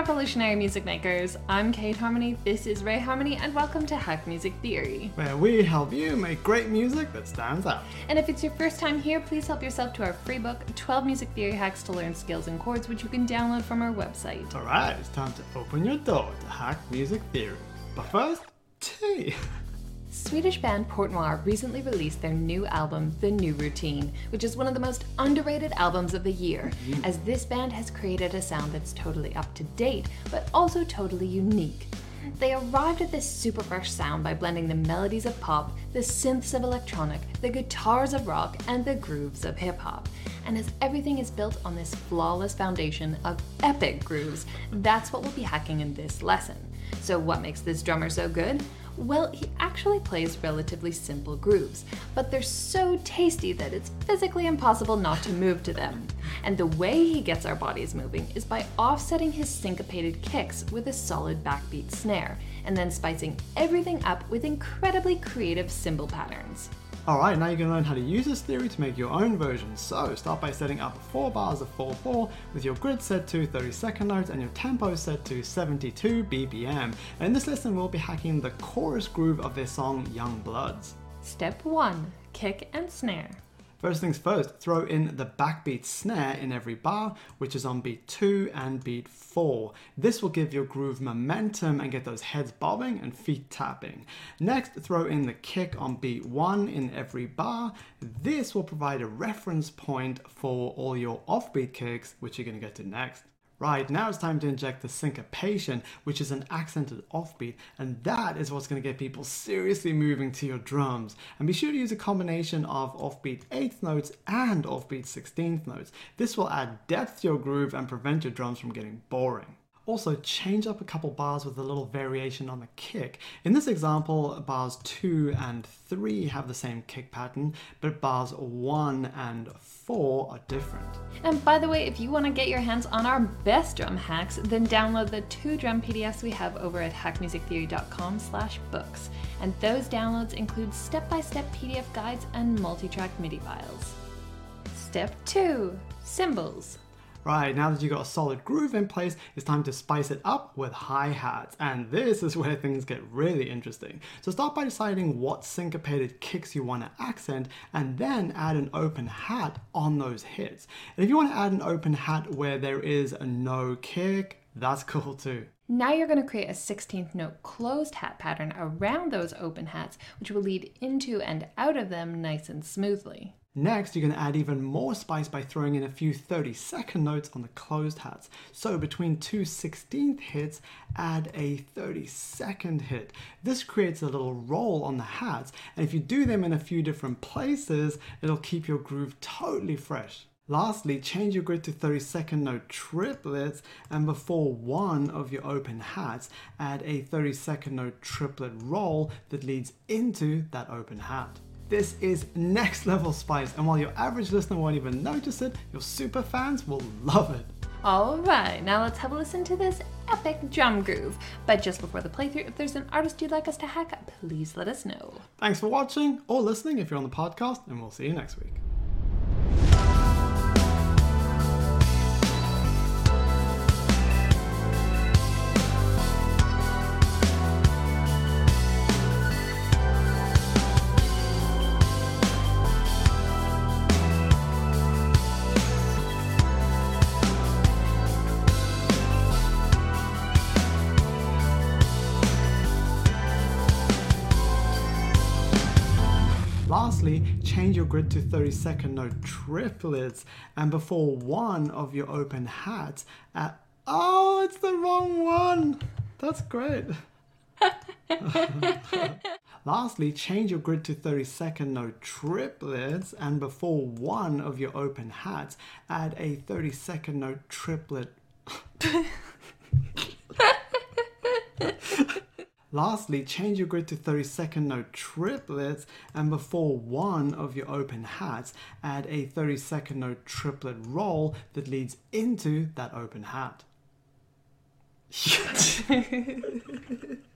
revolutionary music makers. I'm Kate Harmony, this is Ray Harmony, and welcome to Hack Music Theory. Where we help you make great music that stands out. And if it's your first time here, please help yourself to our free book, 12 Music Theory Hacks to Learn Scales and Chords, which you can download from our website. Alright, it's time to open your DAW to Hack Music Theory. But first, tea. Swedish band Port Noir recently released their new album, The New Routine, which is one of the most underrated albums of the year, mm-hmm. as this band has created a sound that's totally up to date, but also totally unique. They arrived at this super fresh sound by blending the melodies of pop, the synths of electronic, the guitars of rock, and the grooves of hip hop. And as everything is built on this flawless foundation of epic grooves, that's what we'll be hacking in this lesson. So, what makes this drummer so good? Well, he actually plays relatively simple grooves, but they're so tasty that it's physically impossible not to move to them. And the way he gets our bodies moving is by offsetting his syncopated kicks with a solid backbeat snare, and then spicing everything up with incredibly creative cymbal patterns. Alright, now going to learn how to use this theory to make your own version. So, start by setting up 4 bars of 4-4 with your grid set to 30 second notes and your tempo set to 72 BPM. And in this lesson, we'll be hacking the chorus groove of their song Young Bloods. Step 1 Kick and Snare. First things first, throw in the backbeat snare in every bar, which is on beat 2 and beat 4. This will give your groove momentum and get those heads bobbing and feet tapping. Next, throw in the kick on beat 1 in every bar. This will provide a reference point for all your offbeat kicks, which you're going to get to next. Right, now it's time to inject the syncopation, which is an accented offbeat, and that is what's going to get people seriously moving to your drums. And be sure to use a combination of offbeat 8th notes and offbeat 16th notes. This will add depth to your groove and prevent your drums from getting boring. Also, change up a couple bars with a little variation on the kick. In this example, bars 2 and 3 have the same kick pattern, but bars 1 and 4 are different. And by the way, if you want to get your hands on our best drum hacks, then download the two drum PDFs we have over at hackmusictheory.com slash books. And those downloads include step-by-step PDF guides and multi-track MIDI files. Step 2. Cymbals. Right, now that you've got a solid groove in place, it's time to spice it up with hi-hats. And this is where things get really interesting. So start by deciding what syncopated kicks you want to accent and then add an open hat on those hits. And if you want to add an open hat where there is no kick, that's cool too. Now you're going to create a 16th note closed hat pattern around those open hats, which will lead into and out of them nice and smoothly. Next, you're going to add even more spice by throwing in a few 30 second notes on the closed hats. So between two 16th hits, add a 30 second hit. This creates a little roll on the hats, and if you do them in a few different places, it'll keep your groove totally fresh. Lastly, change your grid to 30 second note triplets and before one of your open hats, add a 30 second note triplet roll that leads into that open hat. This is next level spice, and while your average listener won't even notice it, your super fans will love it. Alright, now let's have a listen to this epic drum groove. But just before the playthrough, if there's an artist you'd like us to hack, please let us know. Thanks for watching or listening if you're on the podcast, and we'll see you next week. Lastly, change your grid to 30 second note triplets and before one of your open hats, add, oh, it's the wrong one. That's great. Lastly, change your grid to 30 second note triplets and before one of your open hats, add a 30 second note triplet. Lastly, change your grid to 30 second note triplets and before one of your open hats, add a 30 second note triplet roll that leads into that open hat.